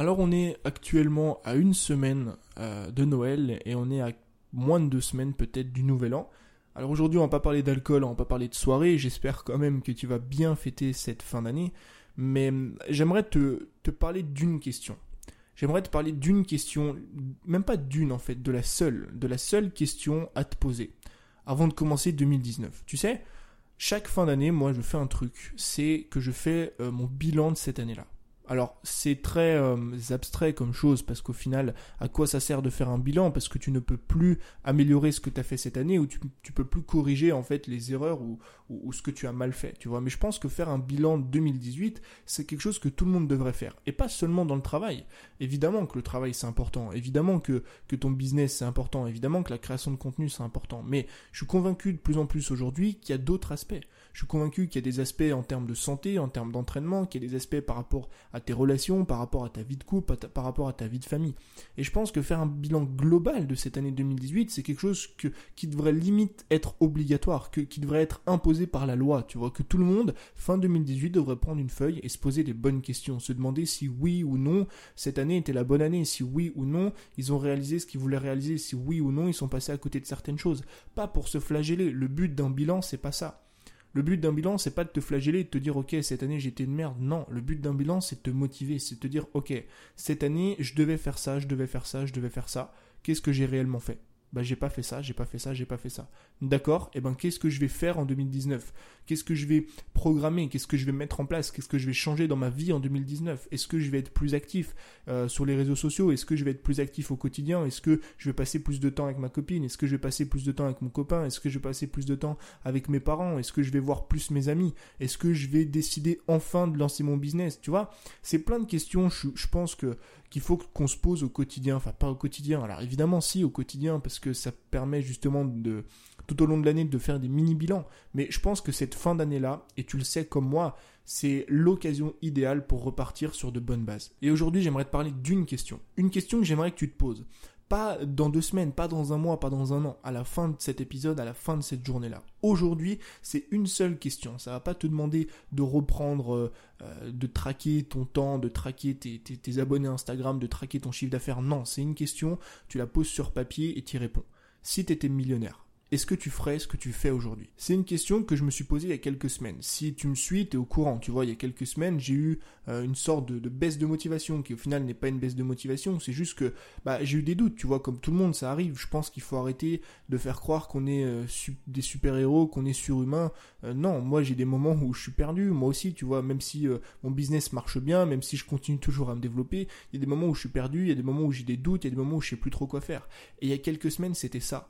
Alors on est actuellement à une semaine euh, de Noël et on est à moins de deux semaines peut-être du Nouvel An. Alors aujourd'hui on va pas parler d'alcool, on va pas parler de soirée, j'espère quand même que tu vas bien fêter cette fin d'année, mais hum, j'aimerais te, parler d'une question. J'aimerais te parler d'une question, même pas d'une en fait, de la seule, de la seule question à te poser avant de commencer 2019. Tu sais, chaque fin d'année, moi je fais un truc, c'est que je fais euh, mon bilan de cette année-là. Alors c'est très euh, abstrait comme chose parce qu'au final, à quoi ça sert de faire un bilan Parce que tu ne peux plus améliorer ce que tu as fait cette année ou tu, tu peux plus corriger en fait les erreurs ou, ce que tu as mal fait, tu vois. Mais je pense que faire un bilan 2018, c'est quelque chose que tout le monde devrait faire. Et pas seulement dans le travail. Évidemment que le travail c'est important, évidemment que, que ton business c'est important, évidemment que la création de contenu c'est important. Mais je suis convaincu de plus en plus aujourd'hui qu'il y a d'autres aspects. Je suis convaincu qu'il y a des aspects en termes de santé, en termes d'entraînement, qu'il y a des aspects par rapport à tes relations, par rapport à ta vie de couple, par rapport à ta vie de famille. Et je pense que faire un bilan global de cette année 2018, c'est quelque chose que, qui devrait limite être obligatoire, que, qui devrait être imposé par la loi. Tu vois, que tout le monde, fin 2018, devrait prendre une feuille et se poser les bonnes questions, se demander si oui ou non cette année était la bonne année, si oui ou non ils ont réalisé ce qu'ils voulaient réaliser, si oui ou non ils sont passés à côté de certaines choses. Pas pour se flageller. Le but d'un bilan, c'est pas ça. Le but d'un bilan, c'est pas de te flageller et de te dire ok cette année j'étais une merde. Non, le but d'un bilan, c'est de te motiver, c'est de te dire ok cette année je devais faire ça, je devais faire ça, je devais faire ça. Qu'est-ce que j'ai réellement fait? Bah j'ai pas fait ça, j'ai pas fait ça, j'ai pas fait ça. D'accord Et eh ben qu'est-ce que je vais faire en 2019 Qu'est-ce que je vais programmer Qu'est-ce que je vais mettre en place Qu'est-ce que je vais changer dans ma vie en 2019 Est-ce que je vais être plus actif euh, sur les réseaux sociaux Est-ce que je vais être plus actif au quotidien Est-ce que je vais passer plus de temps avec ma copine Est-ce que je vais passer plus de temps avec mon copain Est-ce que je vais passer plus de temps avec mes parents Est-ce que je vais voir plus mes amis Est-ce que je vais décider enfin de lancer mon business Tu vois C'est plein de questions. Je, je pense que qu'il faut qu'on se pose au quotidien, enfin pas au quotidien, alors évidemment si au quotidien parce que ça permet justement de tout au long de l'année de faire des mini bilans, mais je pense que cette fin d'année là, et tu le sais comme moi, c'est l'occasion idéale pour repartir sur de bonnes bases. Et aujourd'hui j'aimerais te parler d'une question, une question que j'aimerais que tu te poses pas dans deux semaines, pas dans un mois, pas dans un an, à la fin de cet épisode, à la fin de cette journée-là. Aujourd'hui, c'est une seule question. Ça va pas te demander de reprendre, euh, euh, de traquer ton temps, de traquer tes, abonnés Instagram, de traquer ton chiffre d'affaires. Non, c'est une question, tu la poses sur papier et tu réponds. Si tu étais millionnaire, est-ce que tu ferais ce que tu fais aujourd'hui? C'est une question que je me suis posée il y a quelques semaines. Si tu me suis, tu es au courant. Tu vois, il y a quelques semaines, j'ai eu euh, une sorte de, baisse de motivation qui au final n'est pas une baisse de motivation. C'est juste que bah, j'ai eu des doutes. Tu vois, comme tout le monde, ça arrive. Je pense qu'il faut arrêter de faire croire qu'on est euh, des super-héros, qu'on est surhumain. Euh, non, moi j'ai des moments où je suis perdu. Moi aussi, tu vois, même si mon business marche bien, même si je continue toujours à me développer, il y a des moments où je suis perdu, il y a des moments où j'ai des doutes, il y a des moments où je sais plus trop quoi faire. Et il y a quelques semaines, c'était ça.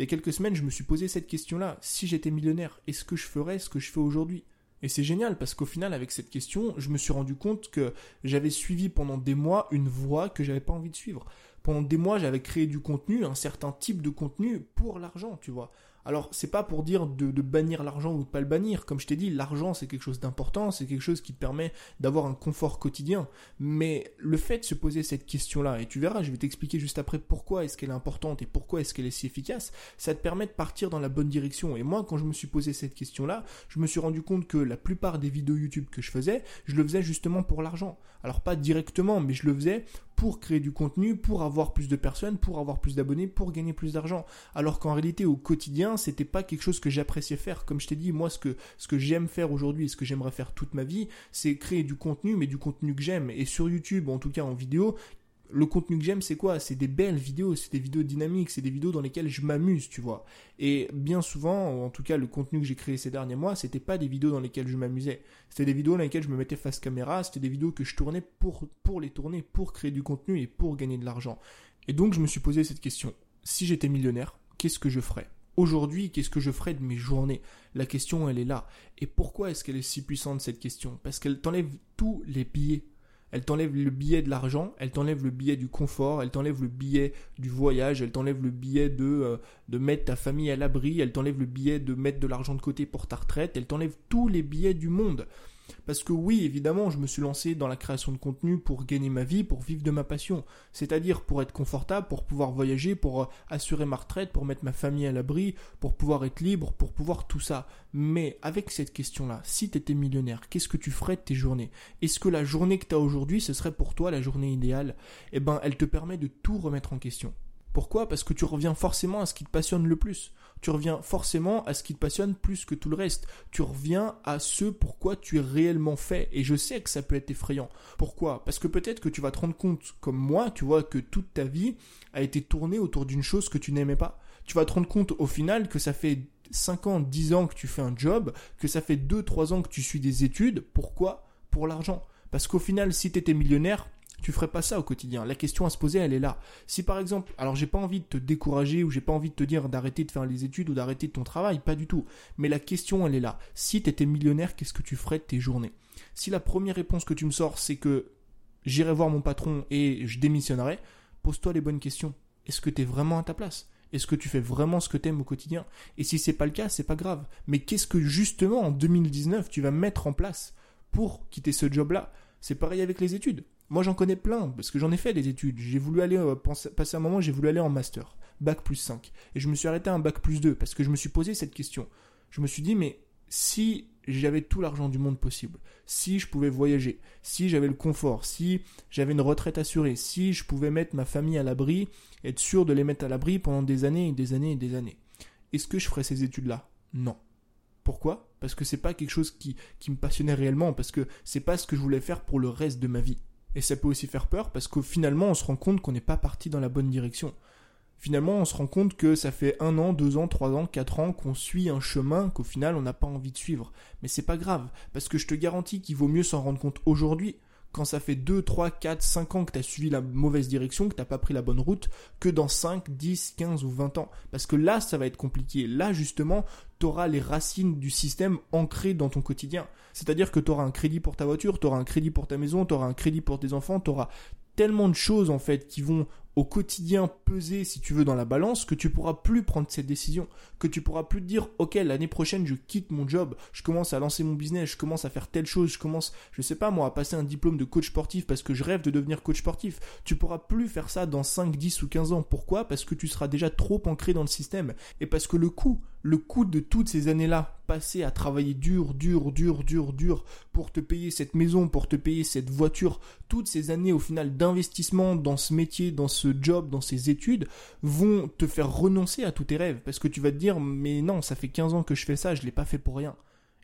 Il y a quelques semaines, je me suis posé cette question-là. Si j'étais millionnaire, est-ce que je ferais ce que je fais aujourd'hui? Et c'est génial parce qu'au final, avec cette question, je me suis rendu compte que j'avais suivi pendant des mois une voie que j'avais pas envie de suivre. Pendant des mois, j'avais créé du contenu, un certain type de contenu pour l'argent, tu vois. Alors, c'est pas pour dire de, bannir l'argent ou de pas le bannir. Comme je t'ai dit, l'argent, c'est quelque chose d'important, c'est quelque chose qui te permet d'avoir un confort quotidien. Mais le fait de se poser cette question-là, et tu verras, je vais t'expliquer juste après pourquoi est-ce qu'elle est importante et pourquoi est-ce qu'elle est si efficace, ça te permet de partir dans la bonne direction. Et moi, quand je me suis posé cette question-là, je me suis rendu compte que la plupart des vidéos YouTube que je faisais, je le faisais justement pour l'argent. Alors pas directement, mais je le faisais pour créer du contenu, pour avoir plus de personnes, pour avoir plus d'abonnés, pour gagner plus d'argent. Alors qu'en réalité, au quotidien, c'était pas quelque chose que j'appréciais faire. Comme je t'ai dit, moi, ce que, ce que j'aime faire aujourd'hui et ce que j'aimerais faire toute ma vie, c'est créer du contenu, mais du contenu que j'aime. Et sur YouTube, en tout cas en vidéo, le contenu que j'aime, c'est quoi? C'est des belles vidéos, c'est des vidéos dynamiques, c'est des vidéos dans lesquelles je m'amuse, tu vois. Et bien souvent, en tout cas, le contenu que j'ai créé ces derniers mois, c'était pas des vidéos dans lesquelles je m'amusais. C'était des vidéos dans lesquelles je me mettais face caméra, c'était des vidéos que je tournais pour, pour les tourner, pour créer du contenu et pour gagner de l'argent. Et donc, je me suis posé cette question. Si j'étais millionnaire, qu'est-ce que je ferais? Aujourd'hui, qu'est-ce que je ferais de mes journées? La question, elle est là. Et pourquoi est-ce qu'elle est si puissante, cette question? Parce qu'elle t'enlève tous les billets elle t'enlève le billet de l'argent, elle t'enlève le billet du confort, elle t'enlève le billet du voyage, elle t'enlève le billet de, euh, de mettre ta famille à l'abri, elle t'enlève le billet de mettre de l'argent de côté pour ta retraite, elle t'enlève tous les billets du monde. Parce que oui, évidemment, je me suis lancé dans la création de contenu pour gagner ma vie, pour vivre de ma passion. C'est-à-dire pour être confortable, pour pouvoir voyager, pour euh, assurer ma retraite, pour mettre ma famille à l'abri, pour pouvoir être libre, pour pouvoir tout ça. Mais avec cette question-là, si tu étais millionnaire, qu'est-ce que tu ferais de tes journées? Est-ce que la journée que tu as aujourd'hui, ce serait pour toi la journée idéale? Eh ben, elle te permet de tout remettre en question. Pourquoi? Parce que tu reviens forcément à ce qui te passionne le plus. Tu reviens forcément à ce qui te passionne plus que tout le reste. Tu reviens à ce pourquoi tu es réellement fait. Et je sais que ça peut être effrayant. Pourquoi? Parce que peut-être que tu vas te rendre compte, comme moi, tu vois, que toute ta vie a été tournée autour d'une chose que tu n'aimais pas. Tu vas te rendre compte au final que ça fait 5 ans, 10 ans que tu fais un job, que ça fait 2, 3 ans que tu suis des études. Pourquoi? Pour l'argent. Parce qu'au final, si tu étais millionnaire, tu ferais pas ça au quotidien. La question à se poser, elle est là. Si par exemple, alors j'ai pas envie de te décourager ou j'ai pas envie de te dire d'arrêter de faire les études ou d'arrêter ton travail, pas du tout. Mais la question, elle est là. Si tu étais millionnaire, qu'est-ce que tu ferais de tes journées? Si la première réponse que tu me sors, c'est que j'irai voir mon patron et je démissionnerai, pose-toi les bonnes questions. Est-ce que tu es vraiment à ta place? Est-ce que tu fais vraiment ce que tu aimes au quotidien? Et si c'est pas le cas, c'est pas grave. Mais qu'est-ce que justement en 2019 tu vas mettre en place pour quitter ce job-là? C'est pareil avec les études. Moi, j'en connais plein, parce que j'en ai fait des études. J'ai voulu aller, euh, passer un moment, j'ai voulu aller en master, bac plus 5. Et je me suis arrêté à un bac plus 2, parce que je me suis posé cette question. Je me suis dit, mais si j'avais tout l'argent du monde possible, si je pouvais voyager, si j'avais le confort, si j'avais une retraite assurée, si je pouvais mettre ma famille à l'abri, être sûr de les mettre à l'abri pendant des années et des années et des années, est-ce que je ferais ces études-là? Non. Pourquoi? Parce que c'est pas quelque chose qui, qui me passionnait réellement, parce que c'est pas ce que je voulais faire pour le reste de ma vie. Et ça peut aussi faire peur parce qu'au finalement, on se rend compte qu'on n'est pas parti dans la bonne direction. Finalement, on se rend compte que ça fait un an, deux ans, trois ans, quatre ans qu'on suit un chemin qu'au final, on n'a pas envie de suivre. Mais c'est pas grave, parce que je te garantis qu'il vaut mieux s'en rendre compte aujourd'hui quand ça fait 2, 3, 4, 5 ans que tu as suivi la mauvaise direction, que tu pas pris la bonne route, que dans 5, 10, 15 ou 20 ans. Parce que là, ça va être compliqué. Là, justement, tu auras les racines du système ancrées dans ton quotidien. C'est-à-dire que tu auras un crédit pour ta voiture, tu auras un crédit pour ta maison, tu auras un crédit pour tes enfants, tu auras tellement de choses en fait qui vont au quotidien peser, si tu veux, dans la balance, que tu pourras plus prendre cette décision, que tu pourras plus te dire, ok, l'année prochaine, je quitte mon job, je commence à lancer mon business, je commence à faire telle chose, je commence, je sais pas moi, à passer un diplôme de coach sportif parce que je rêve de devenir coach sportif. Tu pourras plus faire ça dans 5, 10 ou 15 ans. Pourquoi? Parce que tu seras déjà trop ancré dans le système et parce que le coût, le coût de toutes ces années-là passées à travailler dur, dur, dur, dur, dur pour te payer cette maison, pour te payer cette voiture, toutes ces années au final d'investissement dans ce métier, dans ce job, dans ces études, vont te faire renoncer à tous tes rêves. Parce que tu vas te dire, mais non, ça fait 15 ans que je fais ça, je l'ai pas fait pour rien.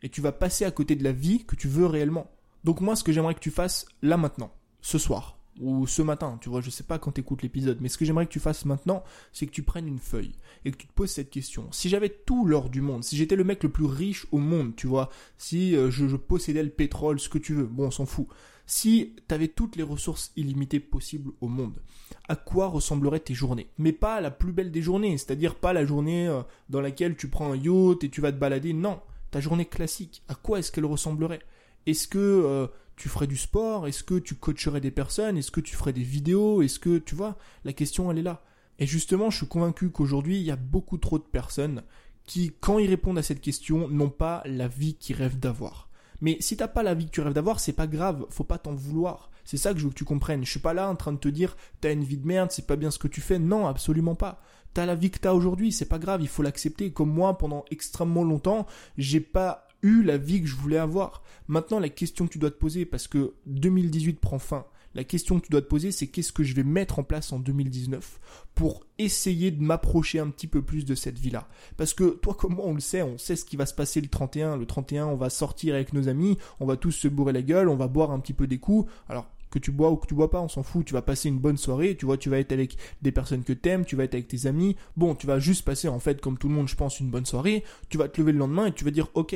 Et tu vas passer à côté de la vie que tu veux réellement. Donc moi, ce que j'aimerais que tu fasses là maintenant, ce soir, ou ce matin, tu vois, je sais pas quand tu écoutes l'épisode, mais ce que j'aimerais que tu fasses maintenant, c'est que tu prennes une feuille et que tu te poses cette question. Si j'avais tout l'or du monde, si j'étais le mec le plus riche au monde, tu vois, si euh, je, possédais le pétrole, ce que tu veux, bon, on s'en fout. Si tu avais toutes les ressources illimitées possibles au monde, à quoi ressembleraient tes journées? Mais pas la plus belle des journées, c'est-à-dire pas la journée euh, dans laquelle tu prends un yacht et tu vas te balader, non, ta journée classique, à quoi est-ce qu'elle ressemblerait? Est-ce que euh, tu ferais du sport Est-ce que tu coacherais des personnes Est-ce que tu ferais des vidéos Est-ce que, tu vois, la question elle est là. Et justement, je suis convaincu qu'aujourd'hui, il y a beaucoup trop de personnes qui, quand ils répondent à cette question, n'ont pas la vie qu'ils rêvent d'avoir. Mais si t'as pas la vie que tu rêves d'avoir, c'est pas grave, faut pas t'en vouloir. C'est ça que je veux que tu comprennes. Je suis pas là en train de te dire t'as une vie de merde, c'est pas bien ce que tu fais. Non, absolument pas. T'as la vie que t'as aujourd'hui, c'est pas grave, il faut l'accepter. Comme moi, pendant extrêmement longtemps, j'ai pas eu la vie que je voulais avoir. Maintenant, la question que tu dois te poser, parce que 2018 prend fin, la question que tu dois te poser, c'est qu'est-ce que je vais mettre en place en 2019 pour essayer de m'approcher un petit peu plus de cette vie-là. Parce que toi comme moi, on le sait, on sait ce qui va se passer le 31. Le 31, on va sortir avec nos amis, on va tous se bourrer la gueule, on va boire un petit peu des coups. Alors que tu bois ou que tu bois pas, on s'en fout, tu vas passer une bonne soirée, tu vois, tu vas être avec des personnes que t'aimes, tu vas être avec tes amis, bon, tu vas juste passer en fait comme tout le monde je pense une bonne soirée, tu vas te lever le lendemain et tu vas dire ok,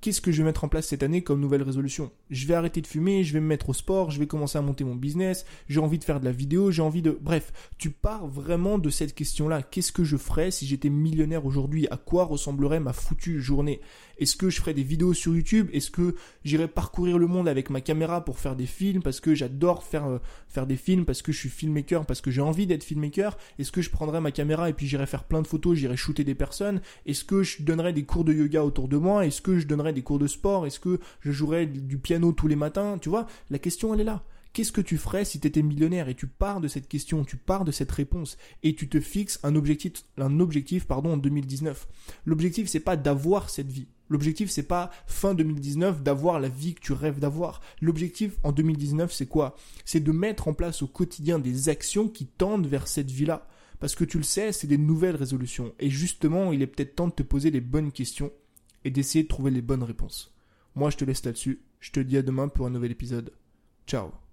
qu'est-ce que je vais mettre en place cette année comme nouvelle résolution? Je vais arrêter de fumer, je vais me mettre au sport, je vais commencer à monter mon business, j'ai envie de faire de la vidéo, j'ai envie de... Bref, tu pars vraiment de cette question-là. Qu'est-ce que je ferais si j'étais millionnaire aujourd'hui? À quoi ressemblerait ma foutue journée? Est-ce que je ferai des vidéos sur YouTube? Est-ce que j'irai parcourir le monde avec ma caméra pour faire des films parce que j'adore faire euh, faire des films parce que je suis filmmaker parce que j'ai envie d'être filmmaker? Est-ce que je prendrai ma caméra et puis j'irai faire plein de photos, j'irai shooter des personnes? Est-ce que je donnerai des cours de yoga autour de moi? Est-ce que je des cours de sport Est-ce que je jouerai du piano tous les matins Tu vois, la question elle est là. Qu'est-ce que tu ferais si tu étais millionnaire et tu pars de cette question, tu pars de cette réponse et tu te fixes un objectif, un objectif pardon, en 2019 L'objectif, c'est pas d'avoir cette vie. L'objectif, c'est pas fin 2019 d'avoir la vie que tu rêves d'avoir. L'objectif en 2019, c'est quoi? C'est de mettre en place au quotidien des actions qui tendent vers cette vie-là. Parce que tu le sais, c'est des nouvelles résolutions. Et justement, il est peut-être temps de te poser les bonnes questions et d'essayer de trouver les bonnes réponses. Moi, je te laisse là-dessus. Je te dis à demain pour un nouvel épisode. Ciao